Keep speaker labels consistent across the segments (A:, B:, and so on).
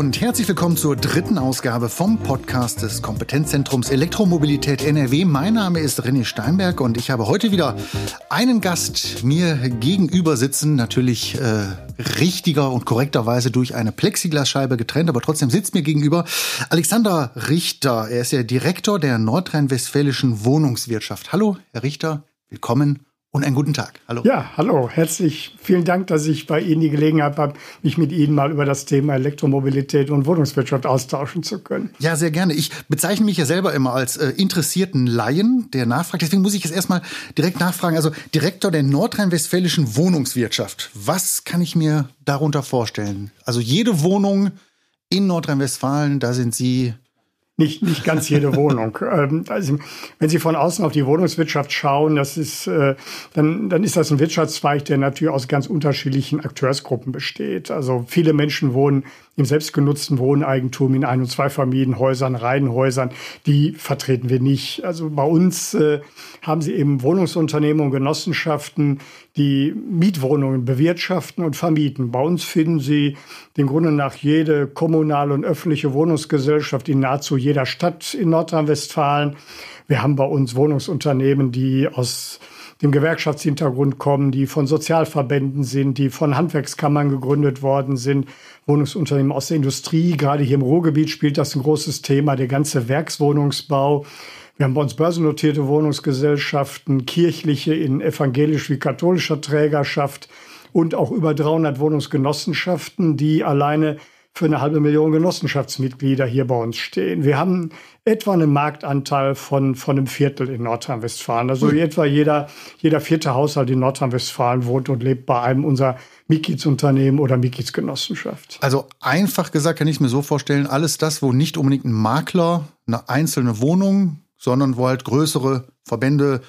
A: und herzlich willkommen zur dritten Ausgabe vom Podcast des Kompetenzzentrums Elektromobilität NRW. Mein Name ist René Steinberg und ich habe heute wieder einen Gast mir gegenüber sitzen, natürlich äh, richtiger und korrekterweise durch eine Plexiglasscheibe getrennt, aber trotzdem sitzt mir gegenüber Alexander Richter. Er ist der Direktor der nordrhein-westfälischen Wohnungswirtschaft. Hallo, Herr Richter, willkommen und einen guten Tag.
B: Hallo. Ja, hallo. Herzlich vielen Dank, dass ich bei Ihnen die Gelegenheit habe, mich mit Ihnen mal über das Thema Elektromobilität und Wohnungswirtschaft austauschen zu können.
A: Ja, sehr gerne. Ich bezeichne mich ja selber immer als äh, interessierten Laien, der nachfragt. Deswegen muss ich jetzt erstmal direkt nachfragen. Also Direktor der nordrhein-westfälischen Wohnungswirtschaft. Was kann ich mir darunter vorstellen? Also jede Wohnung in Nordrhein-Westfalen, da sind Sie
B: nicht, nicht ganz jede Wohnung. Ähm, also, wenn Sie von außen auf die Wohnungswirtschaft schauen, das ist, äh, dann, dann ist das ein Wirtschaftszweig, der natürlich aus ganz unterschiedlichen Akteursgruppen besteht. Also viele Menschen wohnen im selbstgenutzten Wohneigentum in Ein- und Zweifamilienhäusern, Reihenhäusern, die vertreten wir nicht. Also bei uns äh, haben sie eben Wohnungsunternehmen und Genossenschaften, die Mietwohnungen bewirtschaften und vermieten. Bei uns finden Sie den Grunde nach jede kommunale und öffentliche Wohnungsgesellschaft in nahezu jeder Stadt in Nordrhein-Westfalen. Wir haben bei uns Wohnungsunternehmen, die aus dem Gewerkschaftshintergrund kommen, die von Sozialverbänden sind, die von Handwerkskammern gegründet worden sind, Wohnungsunternehmen aus der Industrie. Gerade hier im Ruhrgebiet spielt das ein großes Thema, der ganze Werkswohnungsbau. Wir haben bei uns börsennotierte Wohnungsgesellschaften, kirchliche in evangelisch wie katholischer Trägerschaft und auch über 300 Wohnungsgenossenschaften, die alleine für eine halbe Million Genossenschaftsmitglieder hier bei uns stehen. Wir haben etwa einen Marktanteil von, von einem Viertel in Nordrhein-Westfalen. Also mhm. etwa jeder, jeder vierte Haushalt in Nordrhein-Westfalen wohnt und lebt bei einem unserer Mitgliedsunternehmen oder Mitgliedsgenossenschaft.
A: Also einfach gesagt kann ich mir so vorstellen, alles das, wo nicht unbedingt ein Makler eine einzelne Wohnung, sondern wo halt größere Verbände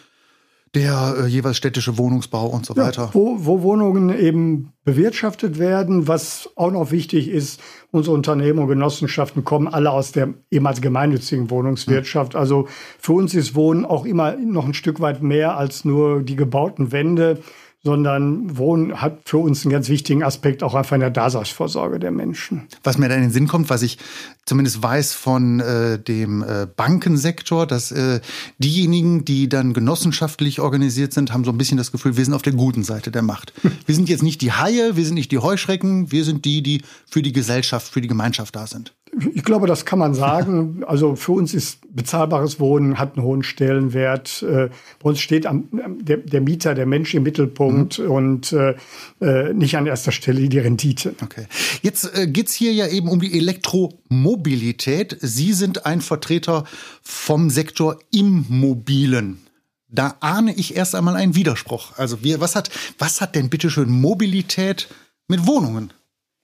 A: der äh, jeweils städtische Wohnungsbau und so weiter.
B: Ja, wo, wo Wohnungen eben bewirtschaftet werden. Was auch noch wichtig ist, unsere Unternehmen und Genossenschaften kommen alle aus der ehemals gemeinnützigen Wohnungswirtschaft. Also für uns ist Wohnen auch immer noch ein Stück weit mehr als nur die gebauten Wände sondern Wohnen hat für uns einen ganz wichtigen Aspekt auch einfach in der Daseinsvorsorge der Menschen.
A: Was mir da in den Sinn kommt, was ich zumindest weiß von äh, dem äh, Bankensektor, dass äh, diejenigen, die dann genossenschaftlich organisiert sind, haben so ein bisschen das Gefühl, wir sind auf der guten Seite der Macht. Wir sind jetzt nicht die Haie, wir sind nicht die Heuschrecken, wir sind die, die für die Gesellschaft, für die Gemeinschaft da sind.
B: Ich glaube, das kann man sagen. Also für uns ist bezahlbares Wohnen hat einen hohen Stellenwert. Äh, bei uns steht am, der, der Mieter, der Mensch im Mittelpunkt mhm. und äh, äh, nicht an erster Stelle die Rendite.
A: Okay. Jetzt äh, geht's hier ja eben um die Elektromobilität. Sie sind ein Vertreter vom Sektor Immobilien. Da ahne ich erst einmal einen Widerspruch. Also wir, was hat, was hat denn bitteschön Mobilität mit Wohnungen?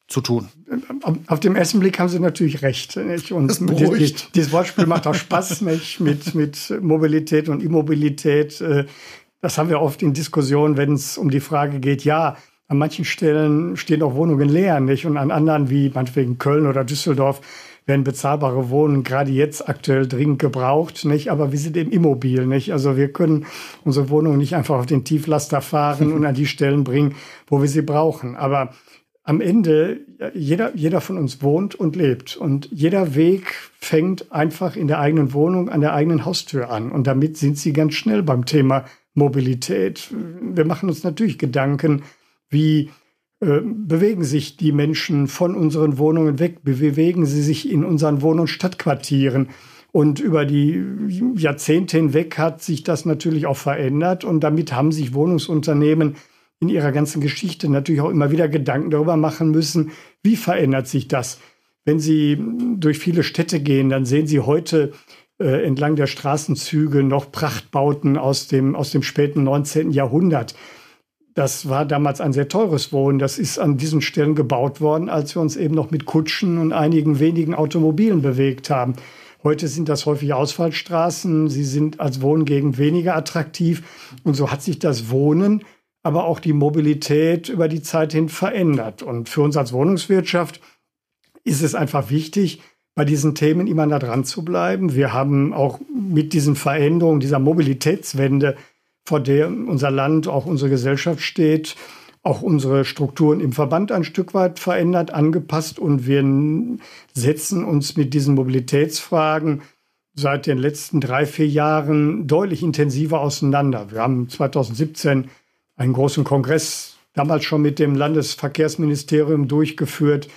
A: Zu tun.
B: Auf dem ersten Blick haben Sie natürlich recht. Nicht? Und das die, dieses Wortspiel macht auch Spaß nicht? Mit, mit Mobilität und Immobilität. Äh, das haben wir oft in Diskussionen, wenn es um die Frage geht, ja, an manchen Stellen stehen auch Wohnungen leer, nicht? Und an anderen, wie meinetwegen Köln oder Düsseldorf, werden bezahlbare Wohnungen gerade jetzt aktuell dringend gebraucht, nicht? Aber wir sind eben immobil, nicht? Also wir können unsere Wohnungen nicht einfach auf den Tieflaster fahren und an die Stellen bringen, wo wir sie brauchen. Aber am Ende, jeder, jeder von uns wohnt und lebt. Und jeder Weg fängt einfach in der eigenen Wohnung, an der eigenen Haustür an. Und damit sind Sie ganz schnell beim Thema Mobilität. Wir machen uns natürlich Gedanken, wie äh, bewegen sich die Menschen von unseren Wohnungen weg? Bewegen sie sich in unseren Wohn- und Stadtquartieren? Und über die Jahrzehnte hinweg hat sich das natürlich auch verändert. Und damit haben sich Wohnungsunternehmen in ihrer ganzen Geschichte natürlich auch immer wieder Gedanken darüber machen müssen, wie verändert sich das. Wenn Sie durch viele Städte gehen, dann sehen Sie heute äh, entlang der Straßenzüge noch Prachtbauten aus dem, aus dem späten 19. Jahrhundert. Das war damals ein sehr teures Wohnen. Das ist an diesen Stellen gebaut worden, als wir uns eben noch mit Kutschen und einigen wenigen Automobilen bewegt haben. Heute sind das häufig Ausfallstraßen. Sie sind als Wohngegend weniger attraktiv. Und so hat sich das Wohnen aber auch die Mobilität über die Zeit hin verändert. Und für uns als Wohnungswirtschaft ist es einfach wichtig, bei diesen Themen immer da dran zu bleiben. Wir haben auch mit diesen Veränderungen, dieser Mobilitätswende, vor der unser Land, auch unsere Gesellschaft steht, auch unsere Strukturen im Verband ein Stück weit verändert, angepasst und wir setzen uns mit diesen Mobilitätsfragen seit den letzten drei, vier Jahren deutlich intensiver auseinander. Wir haben 2017 einen großen Kongress damals schon mit dem Landesverkehrsministerium durchgeführt,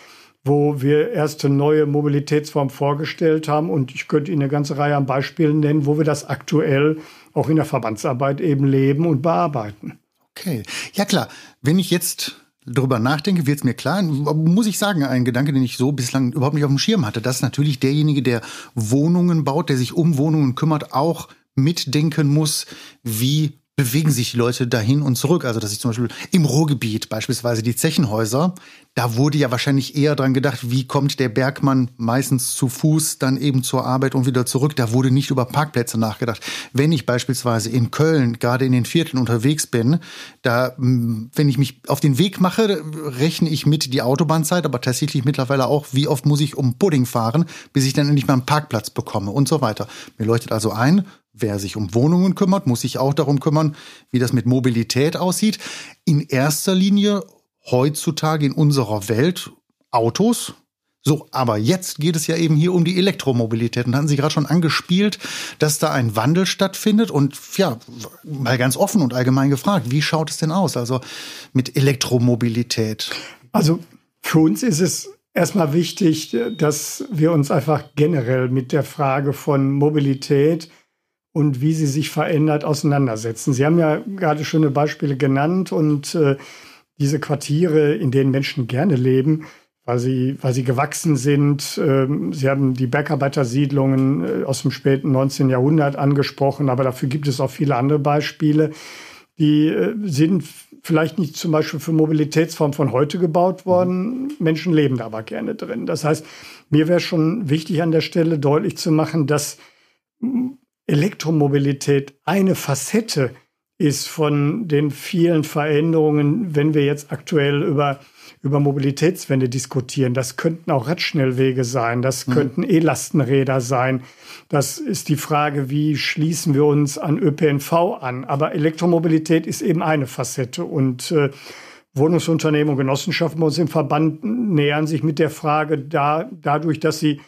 B: wo wir erste neue Mobilitätsformen vorgestellt haben. Und ich könnte Ihnen eine ganze Reihe an Beispielen nennen, wo wir das aktuell auch in der Verbandsarbeit eben leben und bearbeiten.
A: Okay. Ja klar, wenn ich jetzt darüber nachdenke, wird es mir klar, muss ich sagen, ein Gedanke, den ich so bislang überhaupt nicht auf dem Schirm hatte, dass natürlich derjenige, der Wohnungen baut, der sich um Wohnungen kümmert, auch mitdenken muss, wie bewegen sich die Leute dahin und zurück. Also, dass ich zum Beispiel im Ruhrgebiet beispielsweise die Zechenhäuser, da wurde ja wahrscheinlich eher dran gedacht, wie kommt der Bergmann meistens zu Fuß dann eben zur Arbeit und wieder zurück. Da wurde nicht über Parkplätze nachgedacht. Wenn ich beispielsweise in Köln, gerade in den Vierteln unterwegs bin, da, wenn ich mich auf den Weg mache, rechne ich mit die Autobahnzeit, aber tatsächlich mittlerweile auch, wie oft muss ich um Pudding fahren, bis ich dann endlich mal einen Parkplatz bekomme und so weiter. Mir leuchtet also ein, Wer sich um Wohnungen kümmert, muss sich auch darum kümmern, wie das mit Mobilität aussieht. In erster Linie heutzutage in unserer Welt Autos. So, aber jetzt geht es ja eben hier um die Elektromobilität. Und hatten Sie gerade schon angespielt, dass da ein Wandel stattfindet. Und ja, mal ganz offen und allgemein gefragt, wie schaut es denn aus? Also mit Elektromobilität.
B: Also für uns ist es erstmal wichtig, dass wir uns einfach generell mit der Frage von Mobilität und wie sie sich verändert auseinandersetzen. Sie haben ja gerade schöne Beispiele genannt und äh, diese Quartiere, in denen Menschen gerne leben, weil sie, weil sie gewachsen sind. Äh, sie haben die Bergarbeitersiedlungen äh, aus dem späten 19. Jahrhundert angesprochen, aber dafür gibt es auch viele andere Beispiele. Die äh, sind vielleicht nicht zum Beispiel für Mobilitätsformen von heute gebaut worden. Menschen leben da aber gerne drin. Das heißt, mir wäre schon wichtig an der Stelle deutlich zu machen, dass Elektromobilität eine Facette ist von den vielen Veränderungen, wenn wir jetzt aktuell über, über Mobilitätswende diskutieren. Das könnten auch Radschnellwege sein, das mhm. könnten E-Lastenräder sein. Das ist die Frage, wie schließen wir uns an ÖPNV an. Aber Elektromobilität ist eben eine Facette und äh, Wohnungsunternehmen und Genossenschaften bei uns im Verband nähern sich mit der Frage da, dadurch, dass sie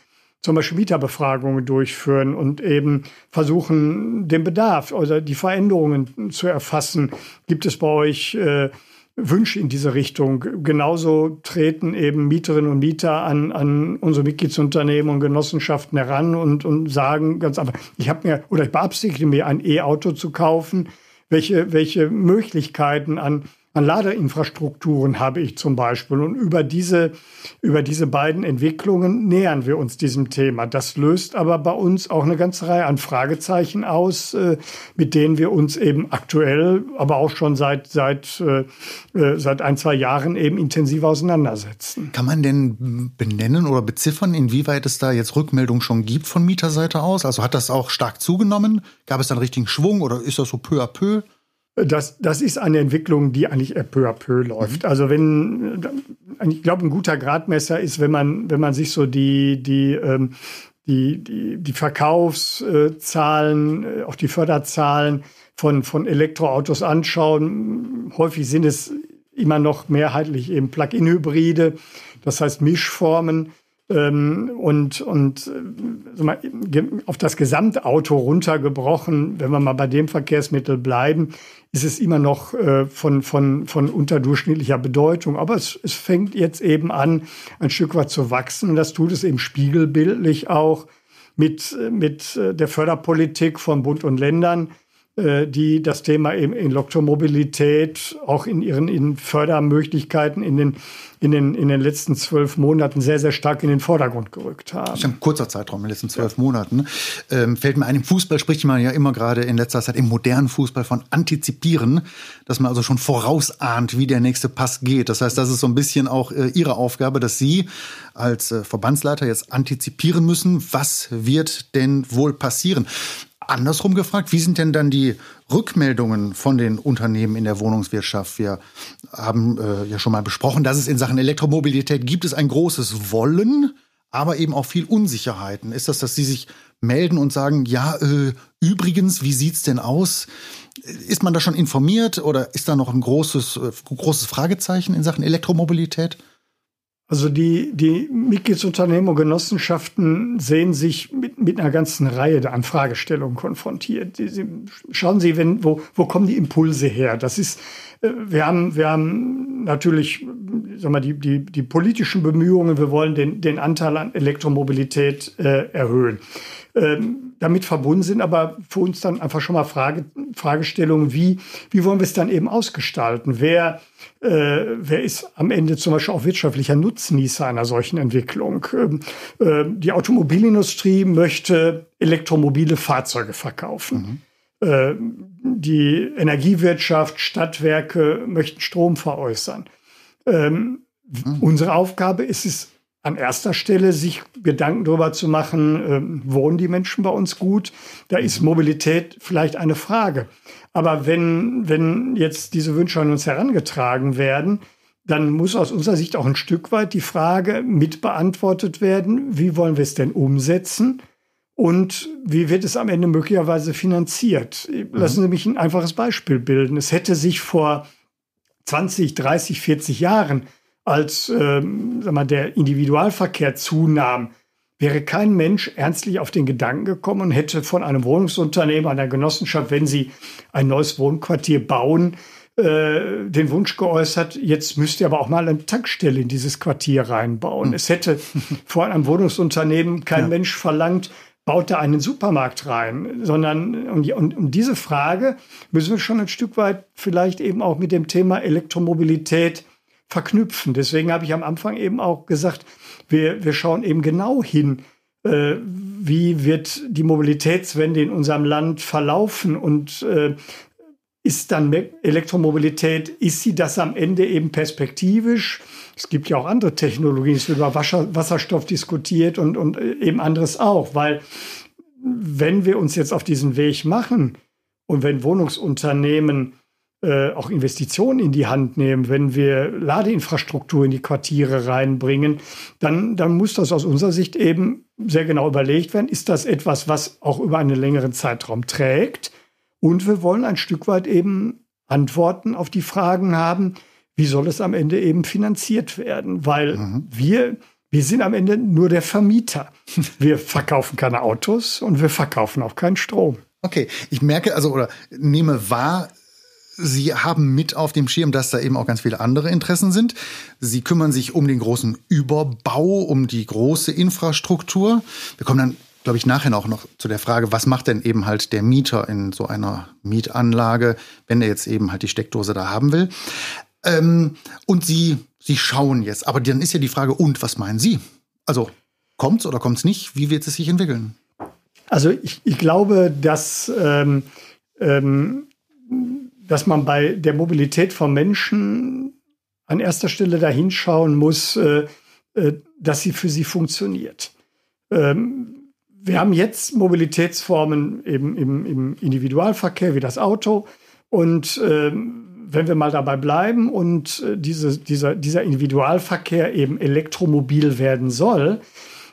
B: zum Beispiel Mieterbefragungen durchführen und eben versuchen, den Bedarf oder die Veränderungen zu erfassen. Gibt es bei euch äh, Wünsche in diese Richtung? Genauso treten eben Mieterinnen und Mieter an, an unsere Mitgliedsunternehmen und Genossenschaften heran und, und sagen ganz einfach, ich habe mir oder ich beabsichtige mir ein E-Auto zu kaufen. Welche, welche Möglichkeiten an an Ladeinfrastrukturen habe ich zum Beispiel. Und über diese, über diese beiden Entwicklungen nähern wir uns diesem Thema. Das löst aber bei uns auch eine ganze Reihe an Fragezeichen aus, äh, mit denen wir uns eben aktuell, aber auch schon seit, seit, äh, äh, seit ein, zwei Jahren eben intensiv auseinandersetzen.
A: Kann man denn benennen oder beziffern, inwieweit es da jetzt Rückmeldungen schon gibt von Mieterseite aus? Also hat das auch stark zugenommen? Gab es dann richtigen Schwung oder ist das so peu à peu?
B: Das, das ist eine Entwicklung, die eigentlich peu à peu läuft. Mhm. Also wenn, ich glaube, ein guter Gradmesser ist, wenn man, wenn man sich so die, die, ähm, die, die, die Verkaufszahlen, äh, auch die Förderzahlen von, von Elektroautos anschauen. Häufig sind es immer noch mehrheitlich eben Plug-in-Hybride, das heißt Mischformen. Ähm, und und äh, auf das Gesamtauto runtergebrochen, wenn wir mal bei dem Verkehrsmittel bleiben, ist es immer noch äh, von, von, von unterdurchschnittlicher Bedeutung. Aber es, es fängt jetzt eben an, ein Stück weit zu wachsen. Und das tut es eben spiegelbildlich auch mit, mit äh, der Förderpolitik von Bund und Ländern die das Thema eben Elektromobilität auch in ihren in Fördermöglichkeiten in den, in, den, in den letzten zwölf Monaten sehr, sehr stark in den Vordergrund gerückt haben. Das
A: ist ein kurzer Zeitraum, in den letzten zwölf ja. Monaten. Ähm, fällt mir ein, im Fußball spricht man ja immer gerade in letzter Zeit im modernen Fußball von antizipieren, dass man also schon vorausahnt, wie der nächste Pass geht. Das heißt, das ist so ein bisschen auch äh, Ihre Aufgabe, dass Sie als äh, Verbandsleiter jetzt antizipieren müssen, was wird denn wohl passieren. Andersrum gefragt, wie sind denn dann die Rückmeldungen von den Unternehmen in der Wohnungswirtschaft? Wir haben äh, ja schon mal besprochen, dass es in Sachen Elektromobilität gibt es ein großes Wollen, aber eben auch viel Unsicherheiten. Ist das, dass Sie sich melden und sagen, ja, äh, übrigens, wie sieht's denn aus? Ist man da schon informiert oder ist da noch ein großes, äh, großes Fragezeichen in Sachen Elektromobilität?
B: Also die, die Mitgliedsunternehmen und Genossenschaften sehen sich mit, mit einer ganzen Reihe an Fragestellungen konfrontiert. Die, sie, schauen Sie, wenn, wo, wo kommen die Impulse her? Das ist, wir haben, wir haben natürlich, sag mal, die, die, die politischen Bemühungen, wir wollen den, den Anteil an Elektromobilität äh, erhöhen ähm, damit verbunden sind, aber für uns dann einfach schon mal Frage, Fragestellungen, wie, wie wollen wir es dann eben ausgestalten? Wer, äh, wer ist am Ende zum Beispiel auch wirtschaftlicher Nutznießer einer solchen Entwicklung? Ähm, äh, die Automobilindustrie möchte elektromobile Fahrzeuge verkaufen. Mhm. Äh, die Energiewirtschaft, Stadtwerke möchten Strom veräußern. Ähm, mhm. Unsere Aufgabe ist es, an erster Stelle sich Gedanken darüber zu machen, äh, wohnen die Menschen bei uns gut? Da ist. Mobilität vielleicht eine Frage. Aber wenn, wenn jetzt diese Wünsche an uns herangetragen werden, dann muss aus unserer Sicht auch ein Stück weit die Frage mit beantwortet werden, wie wollen wir es denn umsetzen? Und wie wird es am Ende möglicherweise finanziert? Lassen mhm. Sie mich ein einfaches Beispiel bilden. Es hätte sich vor 20, 30, 40 Jahren als ähm, sag mal, der Individualverkehr zunahm, wäre kein Mensch ernstlich auf den Gedanken gekommen und hätte von einem Wohnungsunternehmen, einer Genossenschaft, wenn sie ein neues Wohnquartier bauen, äh, den Wunsch geäußert, jetzt müsst ihr aber auch mal eine Tankstelle in dieses Quartier reinbauen. Hm. Es hätte vor einem Wohnungsunternehmen kein ja. Mensch verlangt, baut da einen Supermarkt rein, sondern und, und, und diese Frage müssen wir schon ein Stück weit vielleicht eben auch mit dem Thema Elektromobilität verknüpfen. Deswegen habe ich am Anfang eben auch gesagt, wir, wir schauen eben genau hin, äh, wie wird die Mobilitätswende in unserem Land verlaufen und äh, ist dann Elektromobilität, ist sie das am Ende eben perspektivisch? Es gibt ja auch andere Technologien, es wird über Wasserstoff diskutiert und, und äh, eben anderes auch, weil wenn wir uns jetzt auf diesen Weg machen und wenn Wohnungsunternehmen äh, auch Investitionen in die Hand nehmen, wenn wir Ladeinfrastruktur in die Quartiere reinbringen, dann, dann muss das aus unserer Sicht eben sehr genau überlegt werden. Ist das etwas, was auch über einen längeren Zeitraum trägt? Und wir wollen ein Stück weit eben Antworten auf die Fragen haben, wie soll es am Ende eben finanziert werden? Weil mhm. wir, wir sind am Ende nur der Vermieter. Wir verkaufen keine Autos und wir verkaufen auch keinen Strom.
A: Okay, ich merke also oder nehme wahr, Sie haben mit auf dem Schirm, dass da eben auch ganz viele andere Interessen sind. Sie kümmern sich um den großen Überbau, um die große Infrastruktur. Wir kommen dann, glaube ich, nachher auch noch zu der Frage, was macht denn eben halt der Mieter in so einer Mietanlage, wenn er jetzt eben halt die Steckdose da haben will. Ähm, und Sie, Sie schauen jetzt. Aber dann ist ja die Frage, und was meinen Sie? Also kommt's oder kommt's nicht? Wie wird es sich entwickeln?
B: Also ich, ich glaube, dass ähm, ähm, dass man bei der Mobilität von Menschen an erster Stelle dahin schauen muss, äh, äh, dass sie für sie funktioniert. Ähm, wir haben jetzt Mobilitätsformen eben im, im Individualverkehr wie das Auto. Und ähm, wenn wir mal dabei bleiben und äh, diese, dieser, dieser Individualverkehr eben elektromobil werden soll,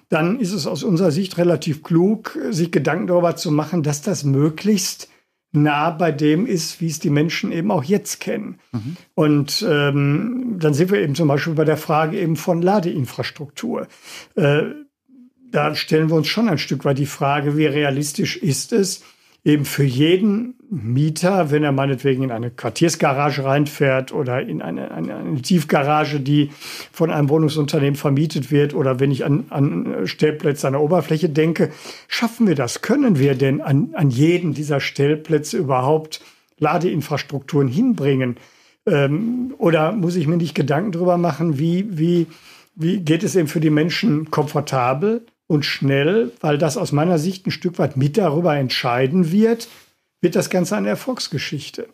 B: dann ist es aus unserer Sicht relativ klug, sich Gedanken darüber zu machen, dass das möglichst nah bei dem ist, wie es die Menschen eben auch jetzt kennen. Mhm. Und ähm, dann sind wir eben zum Beispiel bei der Frage eben von Ladeinfrastruktur. Äh, da stellen wir uns schon ein Stück weit die Frage, wie realistisch ist es, eben für jeden Mieter, wenn er meinetwegen in eine Quartiersgarage reinfährt oder in eine, eine, eine Tiefgarage, die von einem Wohnungsunternehmen vermietet wird, oder wenn ich an, an Stellplätze an der Oberfläche denke, schaffen wir das? Können wir denn an, an jeden dieser Stellplätze überhaupt Ladeinfrastrukturen hinbringen? Ähm, oder muss ich mir nicht Gedanken darüber machen, wie, wie, wie geht es eben für die Menschen komfortabel und schnell, weil das aus meiner Sicht ein Stück weit mit darüber entscheiden wird, wird das Ganze eine Erfolgsgeschichte.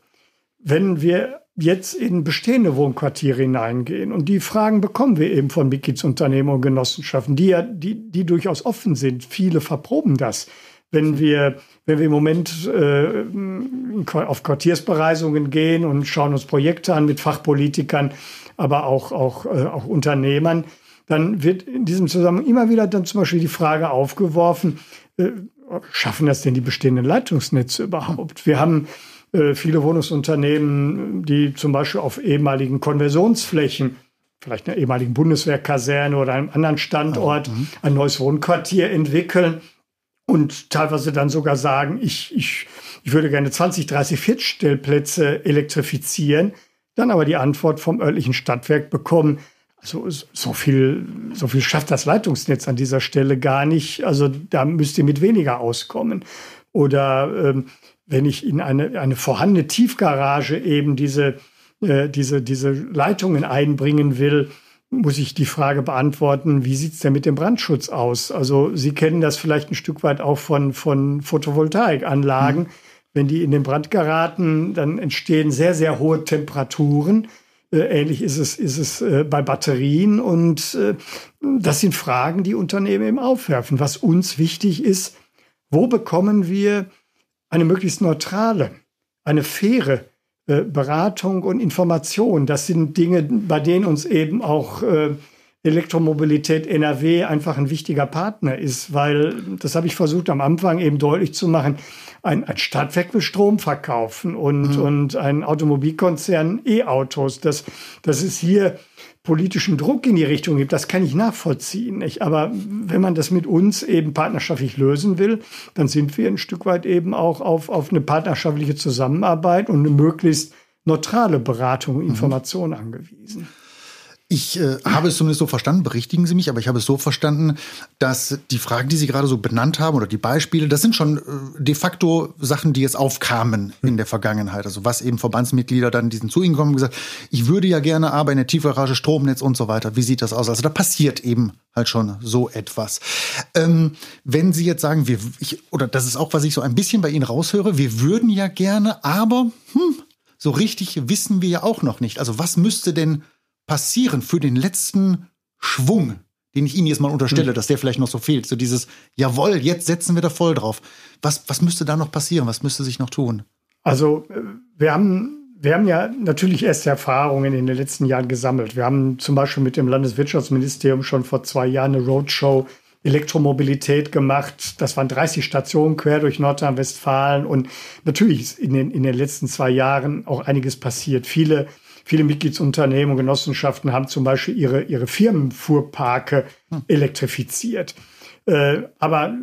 B: Wenn wir jetzt in bestehende Wohnquartiere hineingehen und die Fragen bekommen wir eben von Mitgliedsunternehmen und Genossenschaften, die ja, die, die durchaus offen sind. Viele verproben das. Wenn wir, wenn wir im Moment äh, auf Quartiersbereisungen gehen und schauen uns Projekte an mit Fachpolitikern, aber auch, auch, äh, auch Unternehmern, dann wird in diesem Zusammenhang immer wieder dann zum Beispiel die Frage aufgeworfen, äh, schaffen das denn die bestehenden Leitungsnetze überhaupt? Wir haben äh, viele Wohnungsunternehmen, die zum Beispiel auf ehemaligen Konversionsflächen, vielleicht einer ehemaligen Bundeswehrkaserne oder einem anderen Standort, mhm. ein neues Wohnquartier entwickeln und teilweise dann sogar sagen, ich, ich, ich würde gerne 20, 30 Viertstellplätze elektrifizieren, dann aber die Antwort vom örtlichen Stadtwerk bekommen, also so viel, so viel schafft das Leitungsnetz an dieser Stelle gar nicht. Also da müsst ihr mit weniger auskommen. Oder ähm, wenn ich in eine, eine vorhandene Tiefgarage eben diese, äh, diese, diese Leitungen einbringen will, muss ich die Frage beantworten, wie sieht es denn mit dem Brandschutz aus? Also Sie kennen das vielleicht ein Stück weit auch von, von Photovoltaikanlagen. Mhm. Wenn die in den Brand geraten, dann entstehen sehr, sehr hohe Temperaturen. Äh, ähnlich ist es, ist es äh, bei Batterien. Und äh, das sind Fragen, die Unternehmen eben aufwerfen. Was uns wichtig ist, wo bekommen wir eine möglichst neutrale, eine faire Beratung und Information. Das sind Dinge, bei denen uns eben auch Elektromobilität NRW einfach ein wichtiger Partner ist, weil, das habe ich versucht am Anfang eben deutlich zu machen, ein, ein Stadtwerk will Strom verkaufen und, mhm. und ein Automobilkonzern E-Autos. Das, das ist hier politischen Druck in die Richtung gibt, das kann ich nachvollziehen. Nicht? Aber wenn man das mit uns eben partnerschaftlich lösen will, dann sind wir ein Stück weit eben auch auf, auf eine partnerschaftliche Zusammenarbeit und eine möglichst neutrale Beratung und mhm. Information mhm. angewiesen.
A: Ich äh, habe es zumindest so verstanden, berichtigen Sie mich, aber ich habe es so verstanden, dass die Fragen, die Sie gerade so benannt haben oder die Beispiele, das sind schon äh, de facto Sachen, die jetzt aufkamen in hm. der Vergangenheit. Also was eben Verbandsmitglieder dann diesen zu Ihnen kommen und gesagt, ich würde ja gerne aber in der Tiefgarage Stromnetz und so weiter. Wie sieht das aus? Also da passiert eben halt schon so etwas. Ähm, wenn Sie jetzt sagen, wir, ich, oder das ist auch, was ich so ein bisschen bei Ihnen raushöre, wir würden ja gerne, aber hm, so richtig wissen wir ja auch noch nicht. Also was müsste denn passieren für den letzten Schwung, den ich Ihnen jetzt mal unterstelle, mhm. dass der vielleicht noch so fehlt. So dieses, jawohl, jetzt setzen wir da voll drauf. Was, was müsste da noch passieren? Was müsste sich noch tun?
B: Also, äh, wir haben wir haben ja natürlich erste Erfahrungen in den letzten Jahren gesammelt. Wir haben zum Beispiel mit dem Landeswirtschaftsministerium schon vor zwei Jahren eine Roadshow Elektromobilität gemacht. Das waren 30 Stationen quer durch Nordrhein-Westfalen. Und natürlich ist in den, in den letzten zwei Jahren auch einiges passiert. Viele Viele Mitgliedsunternehmen und Genossenschaften haben zum Beispiel ihre, ihre Firmenfuhrparke hm. elektrifiziert. Äh, aber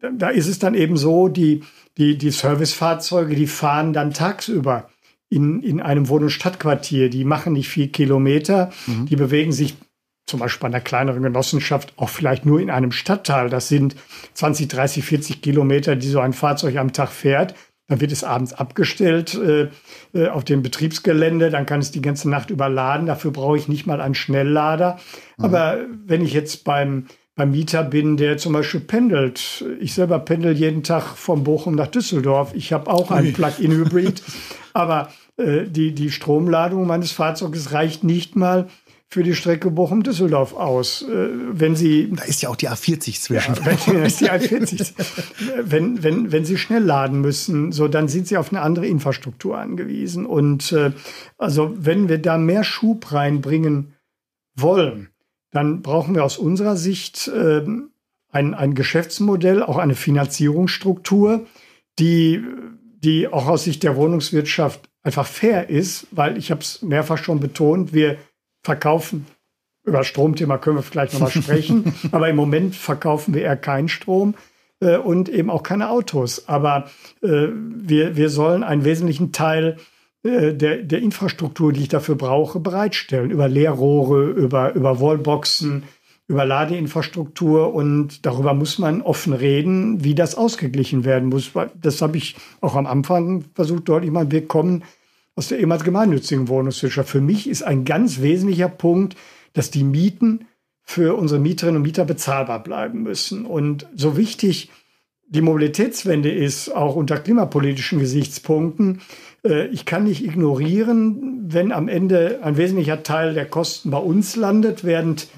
B: da ist es dann eben so, die, die, die Servicefahrzeuge, die fahren dann tagsüber in, in einem Wohn- und Stadtquartier. Die machen nicht viel Kilometer. Mhm. Die bewegen sich zum Beispiel bei einer kleineren Genossenschaft auch vielleicht nur in einem Stadtteil. Das sind 20, 30, 40 Kilometer, die so ein Fahrzeug am Tag fährt. Dann wird es abends abgestellt äh, äh, auf dem Betriebsgelände. Dann kann es die ganze Nacht überladen. Dafür brauche ich nicht mal einen Schnelllader. Mhm. Aber wenn ich jetzt beim, beim Mieter bin, der zum Beispiel pendelt, ich selber pendel jeden Tag von Bochum nach Düsseldorf. Ich habe auch einen Plug-in-Hybrid. aber äh, die, die Stromladung meines Fahrzeuges reicht nicht mal für die Strecke Bochum-Düsseldorf aus. Äh, wenn Sie
A: da ist ja auch die A40 zwischen. Ja,
B: wenn, ist die A40. wenn, wenn, wenn Sie schnell laden müssen, so dann sind Sie auf eine andere Infrastruktur angewiesen. Und äh, also wenn wir da mehr Schub reinbringen wollen, dann brauchen wir aus unserer Sicht äh, ein, ein Geschäftsmodell, auch eine Finanzierungsstruktur, die, die auch aus Sicht der Wohnungswirtschaft einfach fair ist, weil ich habe es mehrfach schon betont, wir verkaufen. Über Stromthema können wir vielleicht nochmal sprechen. Aber im Moment verkaufen wir eher keinen Strom äh, und eben auch keine Autos. Aber äh, wir, wir sollen einen wesentlichen Teil äh, der, der Infrastruktur, die ich dafür brauche, bereitstellen. Über Leerrohre, über, über Wallboxen, über Ladeinfrastruktur. Und darüber muss man offen reden, wie das ausgeglichen werden muss. Das habe ich auch am Anfang versucht deutlich mal. Wir kommen aus der ehemals gemeinnützigen Wohnungswirtschaft. Für mich ist ein ganz wesentlicher Punkt, dass die Mieten für unsere Mieterinnen und Mieter bezahlbar bleiben müssen. Und so wichtig die Mobilitätswende ist, auch unter klimapolitischen Gesichtspunkten, äh, ich kann nicht ignorieren, wenn am Ende ein wesentlicher Teil der Kosten bei uns landet, während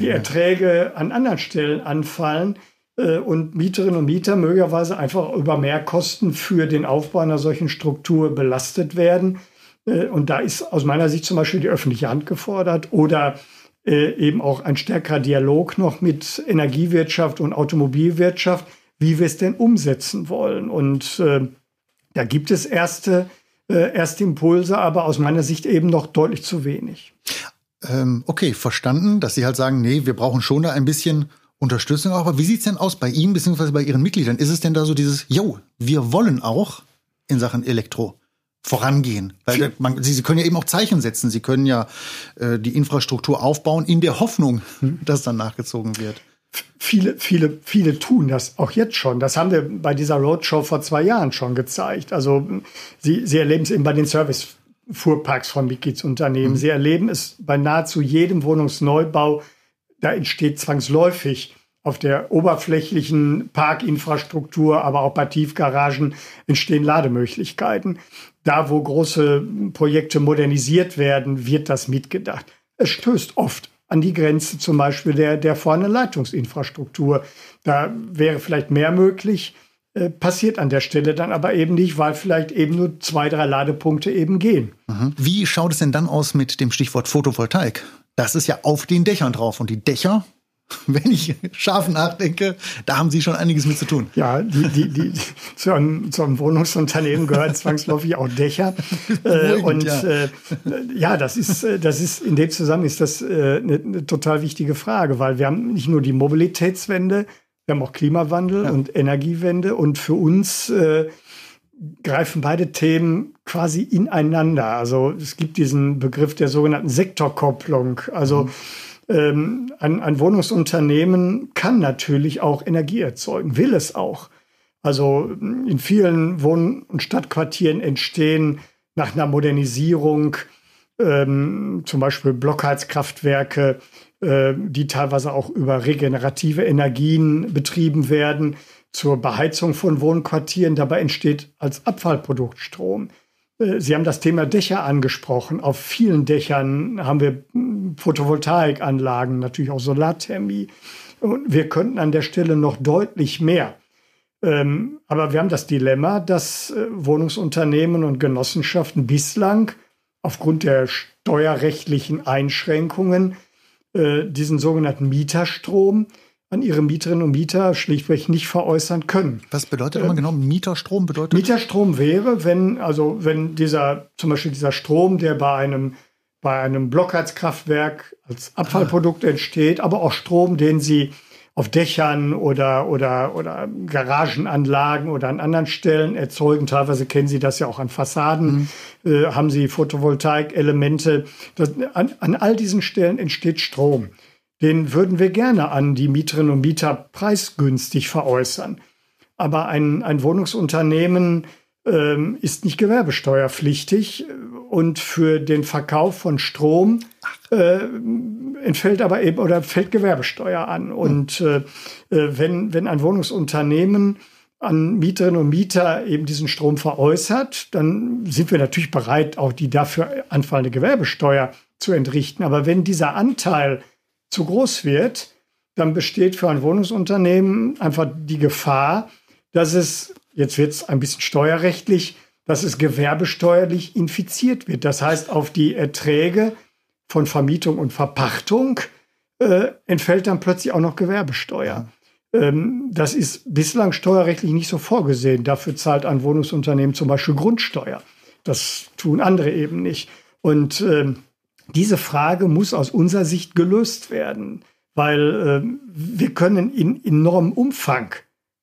B: die Erträge an anderen Stellen anfallen äh, und Mieterinnen und Mieter möglicherweise einfach über Mehrkosten für den Aufbau einer solchen Struktur belastet werden. Äh, und da ist aus meiner Sicht zum Beispiel die öffentliche Hand gefordert oder äh, eben auch ein stärkerer Dialog noch mit Energiewirtschaft und Automobilwirtschaft, wie wir es denn umsetzen wollen. Und äh, da gibt es erste, erste Impulse, aber aus meiner Sicht eben noch deutlich zu wenig.
A: Ähm, okay, verstanden, dass Sie halt sagen, nee, wir brauchen schon da ein bisschen Unterstützung. Aber wie sieht's denn aus bei Ihnen bzw. bei Ihren Mitgliedern? Ist es denn da so dieses, yo, wir wollen auch in Sachen Elektro vorangehen? Weil man, Sie, Sie können ja eben auch Zeichen setzen. Sie können ja äh, die Infrastruktur aufbauen in der Hoffnung, hm. dass dann nachgezogen wird.
B: Viele, viele, viele tun das auch jetzt schon. Das haben wir bei dieser Roadshow vor zwei Jahren schon gezeigt. Also Sie, Sie erleben es eben bei den Service-Fuhrparks von Mitgliedsunternehmen. Mhm. Sie erleben es bei nahezu jedem Wohnungsneubau. Da entsteht zwangsläufig auf der oberflächlichen Parkinfrastruktur, aber auch bei Tiefgaragen entstehen Lademöglichkeiten. Da, wo große Projekte modernisiert werden, wird das mitgedacht. Es stößt oft an die Grenze zum Beispiel der, der vorhandenen Leitungsinfrastruktur. Da wäre vielleicht mehr möglich, äh, passiert an der Stelle dann aber eben nicht, weil vielleicht eben nur zwei, drei Ladepunkte eben gehen.
A: Mhm. Wie schaut es denn dann aus mit dem Stichwort Photovoltaik? Das ist ja auf den Dächern drauf und die Dächer wenn ich scharf nachdenke, da haben Sie schon einiges mit zu tun.
B: Ja, die, die, die, zu, einem, zu einem Wohnungsunternehmen gehören zwangsläufig auch Dächer. Äh, und ja. Äh, ja, das ist, äh, das ist in dem Zusammenhang ist das äh, eine, eine, total wichtige Frage, weil wir haben nicht nur die Mobilitätswende, wir haben auch Klimawandel ja. und Energiewende und für uns äh, greifen beide Themen quasi ineinander. Also es gibt diesen Begriff der sogenannten Sektorkopplung. Also mhm ähm, ein, ein Wohnungsunternehmen kann natürlich auch Energie erzeugen, will es auch. Also in vielen Wohn- und Stadtquartieren entstehen nach einer Modernisierung ähm, zum Beispiel Blockheizkraftwerke, äh, die teilweise auch über regenerative Energien betrieben werden, zur Beheizung von Wohnquartieren. Dabei entsteht als Abfallprodukt Strom. Sie haben das Thema Dächer angesprochen. Auf vielen Dächern haben wir Photovoltaikanlagen, natürlich auch Solarthermie. Und wir könnten an der Stelle noch deutlich mehr. Ähm, aber wir haben das Dilemma, dass äh, Wohnungsunternehmen und Genossenschaften bislang aufgrund der steuerrechtlichen Einschränkungen äh, diesen sogenannten Mieterstrom an ihre Mieterinnen und Mieter schlichtweg nicht veräußern können.
A: Was bedeutet äh, genau Mieterstrom? Bedeutet?
B: Mieterstrom wäre, wenn, also wenn dieser, zum Beispiel dieser Strom, der bei einem, bei einem Blockheizkraftwerk als Abfallprodukt ah. entsteht, aber auch Strom, den sie auf Dächern oder, oder, oder Garagenanlagen oder an anderen Stellen erzeugen. Teilweise kennen Sie das ja auch an Fassaden, mhm. äh, haben Sie Photovoltaik-Elemente. An, an all diesen Stellen entsteht Strom den würden wir gerne an die Mieterinnen und Mieter preisgünstig veräußern. Aber ein, ein Wohnungsunternehmen ähm, ist nicht gewerbesteuerpflichtig und für den Verkauf von Strom äh, entfällt aber eben oder fällt Gewerbesteuer an. Und äh, äh, wenn, wenn ein Wohnungsunternehmen an Mieterinnen und Mieter eben diesen Strom veräußert, dann sind wir natürlich bereit, auch die dafür anfallende Gewerbesteuer zu entrichten. Aber wenn dieser Anteil zu groß wird, dann besteht für ein Wohnungsunternehmen einfach die Gefahr, dass es, jetzt wird es ein bisschen steuerrechtlich, dass es gewerbesteuerlich infiziert wird. Das heißt, auf die Erträge von Vermietung und Verpachtung äh, entfällt dann plötzlich auch noch Gewerbesteuer. Ähm, das ist bislang steuerrechtlich nicht so vorgesehen. Dafür zahlt ein Wohnungsunternehmen zum Beispiel Grundsteuer. Das tun andere eben nicht. Und ähm, diese Frage muss aus unserer Sicht gelöst werden, weil äh, wir können in enormem Umfang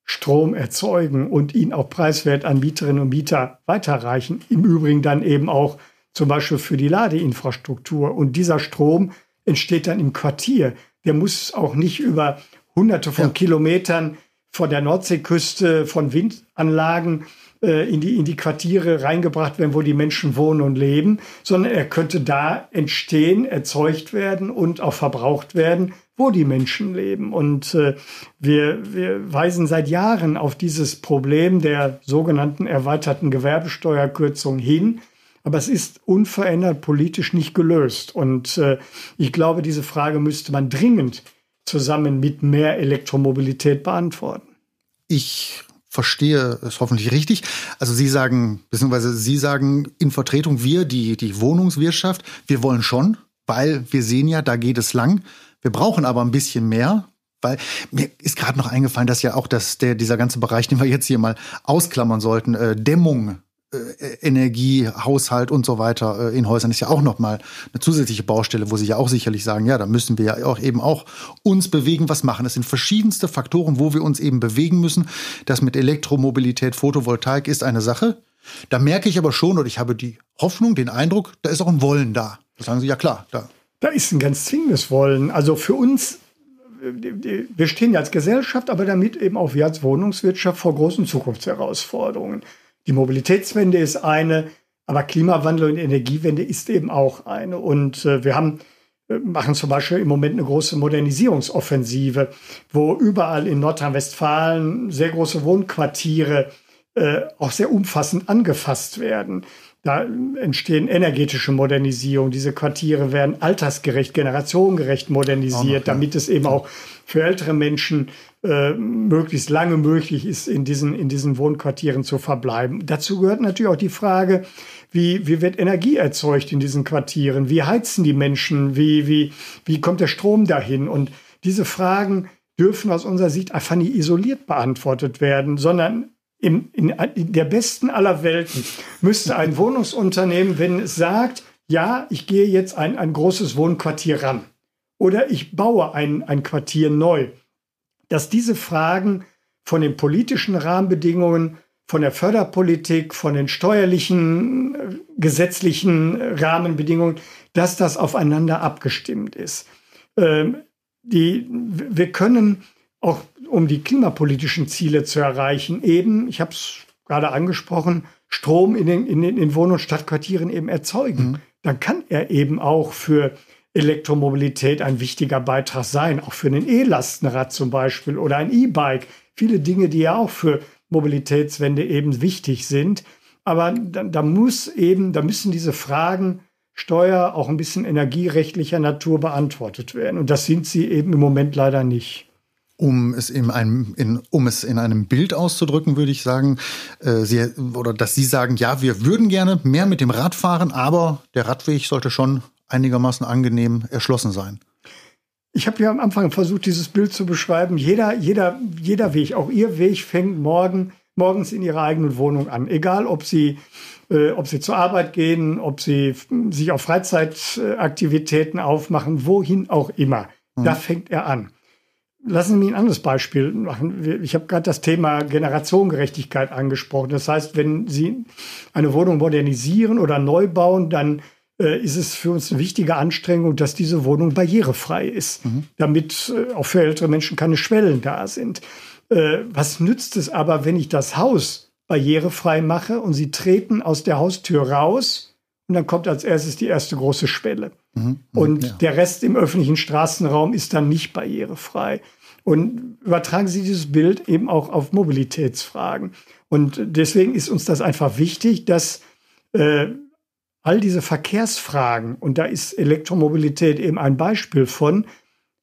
B: Strom erzeugen und ihn auch preiswert an Mieterinnen und Mieter weiterreichen. Im Übrigen dann eben auch zum Beispiel für die Ladeinfrastruktur. Und dieser Strom entsteht dann im Quartier. Der muss auch nicht über hunderte von ja. Kilometern von der Nordseeküste, von Windanlagen in, die, in die Quartiere reingebracht werden, wo die Menschen wohnen und leben, sondern er könnte da entstehen, erzeugt werden und auch verbraucht werden, wo die Menschen leben. Und äh, wir, wir weisen seit Jahren auf dieses Problem der sogenannten erweiterten Gewerbesteuerkürzung hin. Aber es ist unverändert politisch nicht gelöst. Und äh, ich glaube, diese Frage müsste man dringend zusammen mit mehr Elektromobilität beantworten.
A: Ich verstehe es hoffentlich richtig. Also Sie sagen, beziehungsweise Sie sagen in Vertretung wir, die, die Wohnungswirtschaft, wir wollen schon weil wir sehen ja, da geht es lang. Wir brauchen aber ein bisschen mehr, weil mir ist gerade noch eingefallen, dass ja auch das, der, dieser ganze Bereich, den wir jetzt hier mal ausklammern sollten, äh, Dämmung, Energie, Haushalt und so weiter äh, in Häusern ist ja auch nochmal eine zusätzliche Baustelle, wo Sie ja auch sicherlich sagen, ja, da müssen wir ja auch eben auch uns bewegen, was machen. Es sind verschiedenste Faktoren, wo wir uns eben bewegen müssen. Das mit Elektromobilität, Photovoltaik ist eine Sache. Da merke ich aber schon, oder ich habe die Hoffnung, den Eindruck, da ist auch ein Wollen da. Da sagen Sie, ja klar, da.
B: Da ist ein ganz zwingendes Wollen. Also für uns wir stehen ja als Gesellschaft, aber damit eben auch wir als Wohnungswirtschaft vor großen Zukunftsherausforderungen. Die Mobilitätswende ist eine, aber Klimawandel und Energiewende ist eben auch eine. Und äh, wir haben äh, machen zum Beispiel im Moment eine große Modernisierungsoffensive, wo überall in Nordrhein-Westfalen sehr große Wohnquartiere äh, auch sehr umfassend angefasst werden. Da entstehen energetische Modernisierungen. Diese Quartiere werden altersgerecht, generationengerecht modernisiert, noch, ja. damit es eben auch für ältere Menschen äh, möglichst lange möglich ist, in diesen, in diesen Wohnquartieren zu verbleiben. Dazu gehört natürlich auch die Frage, wie, wie wird Energie erzeugt in diesen Quartieren? Wie heizen die Menschen? Wie, wie, wie kommt der Strom dahin? Und diese Fragen dürfen aus unserer Sicht einfach nicht isoliert beantwortet werden, sondern in, in, in der besten aller Welten müsste ein Wohnungsunternehmen, wenn es sagt, ja, ich gehe jetzt ein, ein großes Wohnquartier ran oder ich baue ein, ein Quartier neu, dass diese Fragen von den politischen Rahmenbedingungen, von der Förderpolitik, von den steuerlichen, äh, gesetzlichen Rahmenbedingungen, dass das aufeinander abgestimmt ist. Ähm, die, wir können auch um die klimapolitischen Ziele zu erreichen, eben, ich habe es gerade angesprochen, Strom in den, in den in Wohn- und Stadtquartieren eben erzeugen. Mhm. Dann kann er eben auch für Elektromobilität ein wichtiger Beitrag sein, auch für ein E-Lastenrad zum Beispiel oder ein E-Bike. Viele Dinge, die ja auch für Mobilitätswende eben wichtig sind. Aber da, da muss eben, da müssen diese Fragen Steuer auch ein bisschen energierechtlicher Natur beantwortet werden. Und das sind sie eben im Moment leider nicht.
A: Um es in einem, in, um es in einem Bild auszudrücken, würde ich sagen, äh, Sie, oder dass Sie sagen, ja, wir würden gerne mehr mit dem Rad fahren, aber der Radweg sollte schon einigermaßen angenehm erschlossen sein.
B: Ich habe ja am Anfang versucht, dieses Bild zu beschreiben. Jeder, jeder, jeder Weg, auch Ihr Weg fängt morgen, morgens in Ihrer eigenen Wohnung an. Egal, ob Sie, äh, ob Sie zur Arbeit gehen, ob Sie sich auf Freizeitaktivitäten aufmachen, wohin auch immer. Mhm. Da fängt er an. Lassen Sie mich ein anderes Beispiel machen. Ich habe gerade das Thema Generationengerechtigkeit angesprochen. Das heißt, wenn Sie eine Wohnung modernisieren oder neu bauen, dann ist es für uns eine wichtige Anstrengung, dass diese Wohnung barrierefrei ist, mhm. damit äh, auch für ältere Menschen keine Schwellen da sind. Äh, was nützt es aber, wenn ich das Haus barrierefrei mache und Sie treten aus der Haustür raus und dann kommt als erstes die erste große Schwelle? Mhm, mhm, und ja. der Rest im öffentlichen Straßenraum ist dann nicht barrierefrei. Und übertragen Sie dieses Bild eben auch auf Mobilitätsfragen. Und deswegen ist uns das einfach wichtig, dass äh, all diese Verkehrsfragen, und da ist Elektromobilität eben ein Beispiel von,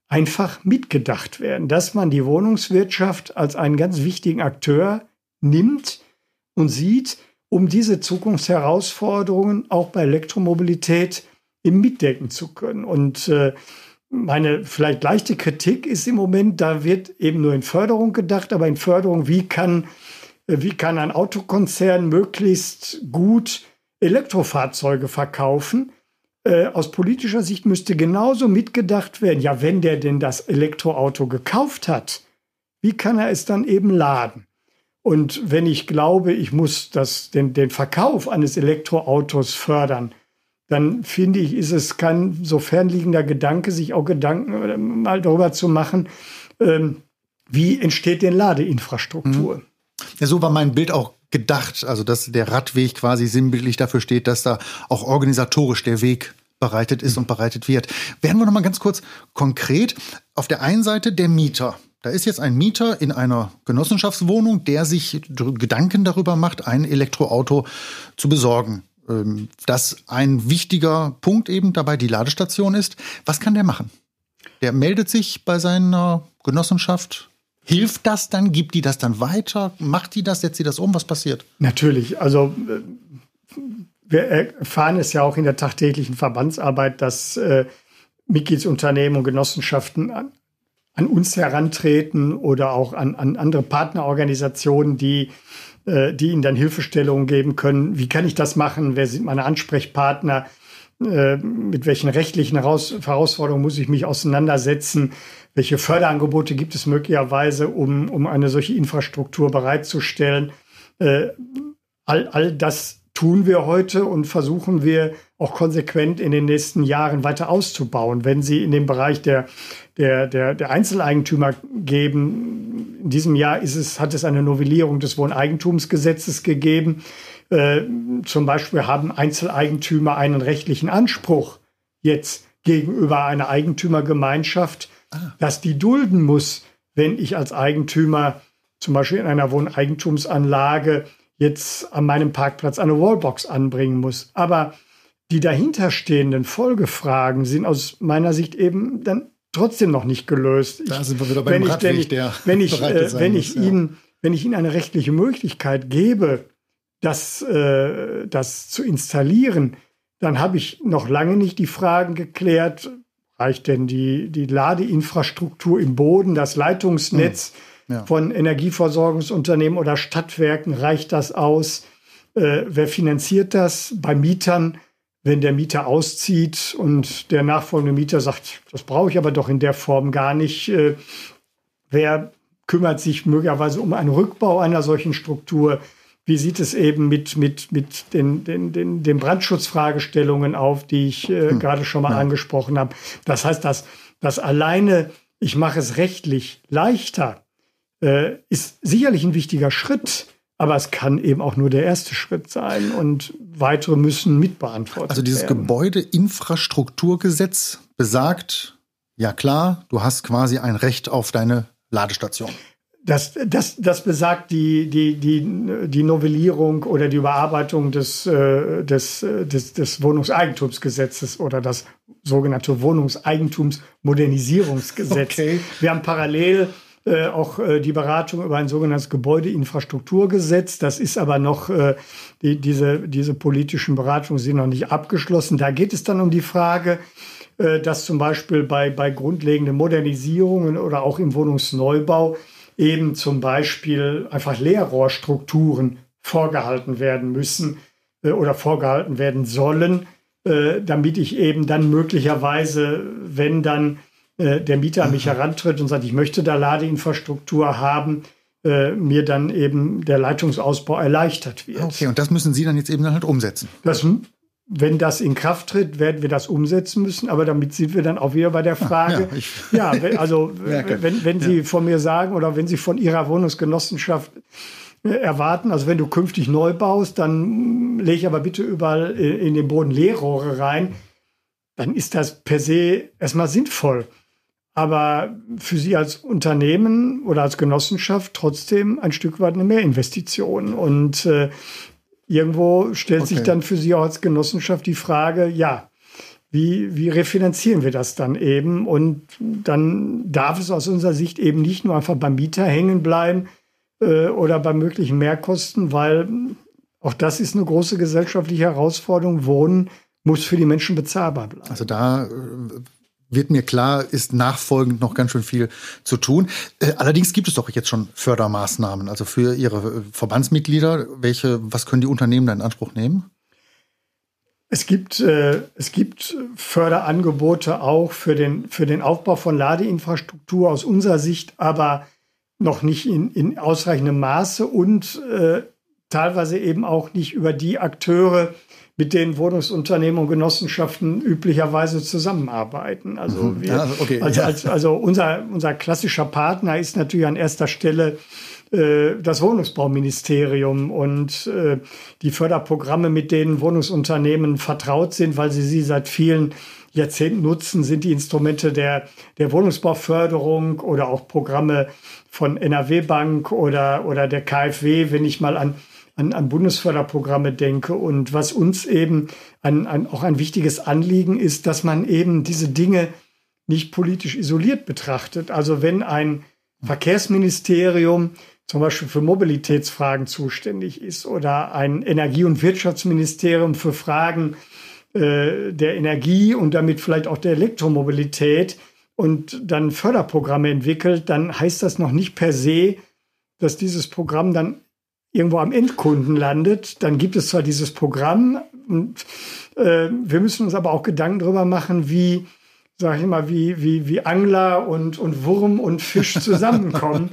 B: einfach mitgedacht werden, dass man die Wohnungswirtschaft als einen ganz wichtigen Akteur nimmt und sieht, um diese Zukunftsherausforderungen auch bei Elektromobilität eben mitdecken zu können. Und äh, meine vielleicht leichte Kritik ist im Moment, da wird eben nur in Förderung gedacht, aber in Förderung, wie kann, äh, wie kann ein Autokonzern möglichst gut Elektrofahrzeuge verkaufen? Äh, aus politischer Sicht müsste genauso mitgedacht werden, ja, wenn der denn das Elektroauto gekauft hat, wie kann er es dann eben laden? Und wenn ich glaube, ich muss das, den, den Verkauf eines Elektroautos fördern, dann finde ich, ist es kein so fernliegender Gedanke, sich auch Gedanken äh, mal darüber zu machen, ähm, wie entsteht denn Ladeinfrastruktur. Mhm.
A: Ja, so war mein Bild auch gedacht, also dass der Radweg quasi sinnbildlich dafür steht, dass da auch organisatorisch der Weg bereitet ist und bereitet wird. Werden wir noch mal ganz kurz konkret. Auf der einen Seite der Mieter. Da ist jetzt ein Mieter in einer Genossenschaftswohnung, der sich Gedanken darüber macht, ein Elektroauto zu besorgen. Ähm, dass ein wichtiger Punkt eben dabei die Ladestation ist. Was kann der machen? Der meldet sich bei seiner Genossenschaft. Hilft das dann? Gibt die das dann weiter? Macht die das? Setzt sie das um? Was passiert?
B: Natürlich. Also äh, wir erfahren es ja auch in der tagtäglichen Verbandsarbeit, dass äh, Mitgliedsunternehmen und Genossenschaften an, an, uns herantreten oder auch an, an andere Partnerorganisationen, die, äh, die ihnen dann Hilfestellungen geben können. Wie kann ich das machen? Wer sind meine Ansprechpartner? Äh, mit welchen rechtlichen Heraus Herausforderungen muss ich mich auseinandersetzen? Welche Förderangebote gibt es möglicherweise, um, um eine solche Infrastruktur bereitzustellen? Äh, all, all das tun wir heute und versuchen wir auch konsequent in den nächsten Jahren weiter auszubauen. Wenn Sie in dem Bereich der, der, der, der Einzeleigentümer geben, in diesem Jahr ist es, hat es eine Novellierung des Wohneigentumsgesetzes gegeben. Äh, zum Beispiel haben Einzeleigentümer einen rechtlichen Anspruch jetzt gegenüber einer Eigentümergemeinschaft, ah. dass die dulden muss, wenn ich als Eigentümer zum Beispiel in einer Wohneigentumsanlage jetzt an meinem Parkplatz eine Wallbox anbringen muss. Aber die dahinterstehenden Folgefragen sind aus meiner Sicht eben dann trotzdem noch nicht gelöst.
A: Da sind wir wieder beim wenn Radweg,
B: ich, der wenn ich, äh, wenn ich muss, Ihnen, ja. wenn ich Ihnen eine rechtliche Möglichkeit gebe, das, äh, das zu installieren, dann habe ich noch lange nicht die Fragen geklärt, reicht denn die, die Ladeinfrastruktur im Boden, das Leitungsnetz, hm ja. von Energieversorgungsunternehmen oder Stadtwerken. Reicht das aus? Äh, wer finanziert das? Bei Mietern, wenn der Mieter auszieht und der nachfolgende Mieter sagt, das brauche ich aber doch in der Form gar nicht. Äh, wer kümmert sich möglicherweise um einen Rückbau einer solchen Struktur? Wie sieht es eben mit, mit, mit den, den, den, den Brandschutzfragestellungen auf, die ich äh, hm. gerade schon mal ja. angesprochen habe? Das heißt, dass, dass alleine, ich mache es rechtlich leichter, äh, ist sicherlich ein wichtiger Schritt. Aber es kann eben auch nur der erste Schritt sein und weitere müssen mitbeantwortet werden.
A: Also dieses. Gebäudeinfrastrukturgesetz besagt, ja klar, du hast quasi ein Recht auf deine Ladestation.
B: Das, das, das besagt die, die, die, die Novellierung oder die Überarbeitung des, äh, des, des, des Wohnungseigentumsgesetzes oder das sogenannte Wohnungseigentumsmodernisierungsgesetz. Okay. Wir haben parallel äh, auch äh, die Beratung über ein sogenanntes Gebäudeinfrastrukturgesetz. Das ist aber noch, äh, die, diese, diese politischen Beratungen sind noch nicht abgeschlossen. Da geht es dann um die Frage, äh, dass zum Beispiel bei, bei grundlegenden Modernisierungen oder auch im Wohnungsneubau eben zum Beispiel einfach Leerrohrstrukturen vorgehalten werden müssen äh, oder vorgehalten werden sollen, äh, damit ich eben dann möglicherweise, wenn dann äh, der Mieter an mich herantritt und sagt, ich möchte da Ladeinfrastruktur haben, mir dann eben der Leitungsausbau erleichtert wird.
A: Okay, und das müssen Sie dann jetzt eben dann halt umsetzen.
B: Das, wenn das in Kraft tritt, werden wir das umsetzen müssen. Aber damit sind wir dann auch wieder bei der Frage, ja, ja wenn, also wenn, wenn Sie ja. von mir sagen oder wenn Sie von Ihrer Wohnungsgenossenschaft äh, erwarten, also wenn du künftig neu baust, dann lege ich aber bitte überall in den Boden Leerrohre rein, dann ist das per se erstmal sinnvoll aber für Sie als Unternehmen oder als Genossenschaft trotzdem ein Stück weit eine Mehrinvestition. Und äh, irgendwo stellt okay. sich dann für Sie auch als Genossenschaft die Frage, ja, wie, wie refinanzieren wir das dann eben? Und dann darf es aus unserer Sicht eben nicht nur einfach beim Mieter hängen bleiben äh, oder bei möglichen Mehrkosten, weil auch das ist eine große gesellschaftliche Herausforderung. Wohnen muss für die Menschen bezahlbar bleiben.
A: Also da äh, wird mir klar, ist nachfolgend noch ganz schön viel zu tun. Äh, allerdings gibt es doch jetzt schon Fördermaßnahmen, also für Ihre äh, Verbandsmitglieder. Welche, was können die Unternehmen da in Anspruch nehmen?
B: Es gibt, äh, es gibt Förderangebote auch für den, für den Aufbau von Ladeinfrastruktur aus unserer Sicht, aber noch nicht in, in ausreichendem Maße und äh, teilweise eben auch nicht über die Akteure, mit denen Wohnungsunternehmen und Genossenschaften üblicherweise zusammenarbeiten. Also, mhm. wir, ja, okay. also, als, also unser, unser klassischer Partner ist natürlich an erster Stelle äh, das Wohnungsbauministerium und äh, die Förderprogramme, mit denen Wohnungsunternehmen vertraut sind, weil sie sie seit vielen Jahrzehnten nutzen, sind die Instrumente der, der Wohnungsbauförderung oder auch Programme von NRW Bank oder, oder der KfW, wenn ich mal an an, an Bundesförderprogramme denke. Und was uns eben ein, ein, auch ein wichtiges Anliegen ist, dass man eben diese Dinge nicht politisch isoliert betrachtet. Also wenn ein Verkehrsministerium zum Beispiel für Mobilitätsfragen zuständig ist oder ein Energie- und Wirtschaftsministerium für Fragen äh, der Energie und damit vielleicht auch der Elektromobilität und dann Förderprogramme entwickelt, dann heißt das noch nicht per se, dass dieses Programm dann irgendwo am Endkunden landet. Dann gibt es zwar dieses Programm und äh, wir müssen uns aber auch Gedanken darüber machen, wie sag ich mal, wie, wie, wie Angler und, und Wurm und Fisch zusammenkommen.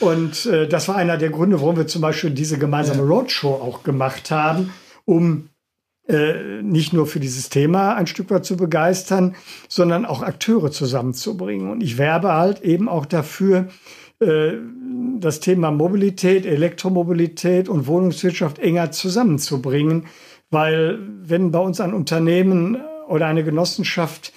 B: und äh, das war einer der Gründe, warum wir zum Beispiel diese gemeinsame Roadshow auch gemacht haben, um äh, nicht nur für dieses Thema ein Stück weit zu begeistern, sondern auch Akteure zusammenzubringen. Und ich werbe halt eben auch dafür, das Thema Mobilität, Elektromobilität und Wohnungswirtschaft enger zusammenzubringen, weil wenn bei uns ein Unternehmen oder eine Genossenschaft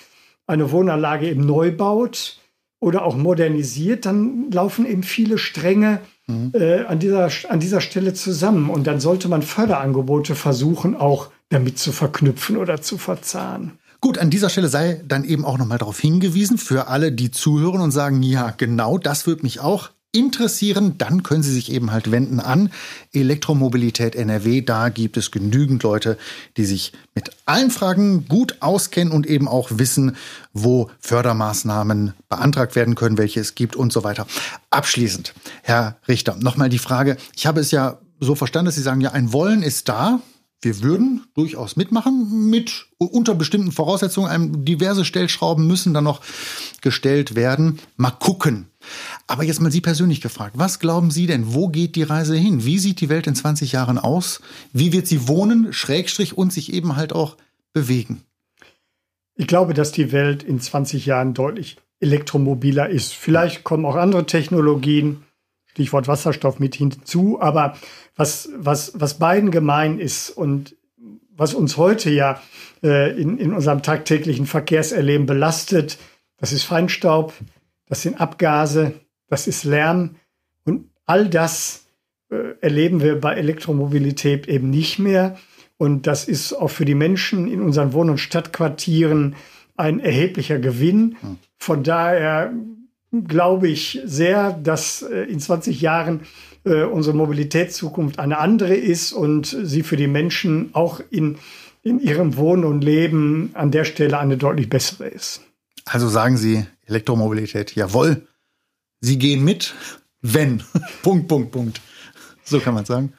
B: eine Wohnanlage eben neu baut oder auch modernisiert, dann laufen eben viele Stränge mhm. äh, an, dieser, an dieser Stelle zusammen. Und dann sollte man Förderangebote versuchen, auch damit zu verknüpfen oder zu verzahnen.
A: Gut, an dieser Stelle sei dann eben auch nochmal darauf hingewiesen, für alle, die zuhören und sagen, ja, genau, das würde mich auch interessieren, dann können Sie sich eben halt wenden an Elektromobilität NRW. Da gibt es genügend Leute, die sich mit allen Fragen gut auskennen und eben auch wissen, wo Fördermaßnahmen beantragt werden können, welche es gibt und so weiter. Abschließend, Herr Richter, nochmal die Frage. Ich habe es ja so verstanden, dass Sie sagen, ja, ein Wollen ist da. Wir würden durchaus mitmachen, mit unter bestimmten Voraussetzungen. Diverse Stellschrauben müssen dann noch gestellt werden. Mal gucken. Aber jetzt mal Sie persönlich gefragt. Was glauben Sie denn? Wo geht die Reise hin? Wie sieht die Welt in 20 Jahren aus? Wie wird sie wohnen, Schrägstrich und sich eben halt auch bewegen?
B: Ich glaube, dass die Welt in 20 Jahren deutlich elektromobiler ist. Vielleicht kommen auch andere Technologien, Stichwort Wasserstoff mit hinzu, aber was, was, was beiden gemein ist und was uns heute ja äh, in, in unserem tagtäglichen Verkehrserleben belastet, das ist Feinstaub, das sind Abgase, das ist Lärm und all das äh, erleben wir bei Elektromobilität eben nicht mehr. Und das ist auch für die Menschen in unseren Wohn- und Stadtquartieren ein erheblicher Gewinn. Hm. Von daher glaube ich sehr, dass äh, in 20 Jahren äh, unsere Mobilitätszukunft eine andere ist und sie für die Menschen auch in, in ihrem Wohnen und Leben an der Stelle eine deutlich bessere ist.
A: Also sagen Sie Elektromobilität, jawohl, Sie gehen mit, wenn. Punkt, Punkt, Punkt. So kann man sagen.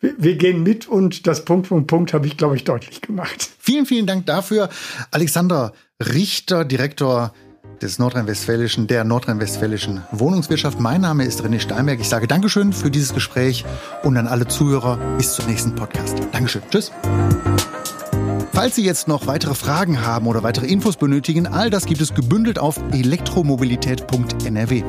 B: Wir, wir gehen mit und das Punkt, Punkt, Punkt habe ich, glaube ich, deutlich gemacht.
A: Vielen, vielen Dank dafür. Alexander Richter, Direktor des Nordrhein-Westfälischen, der Nordrhein-Westfälischen Wohnungswirtschaft. Mein Name ist René Steinberg. Ich sage Dankeschön für dieses Gespräch und an alle Zuhörer bis zum nächsten Podcast. Dankeschön. Tschüss. Falls Sie jetzt noch weitere Fragen haben oder weitere Infos benötigen, all das gibt es gebündelt auf elektromobilität.nrw.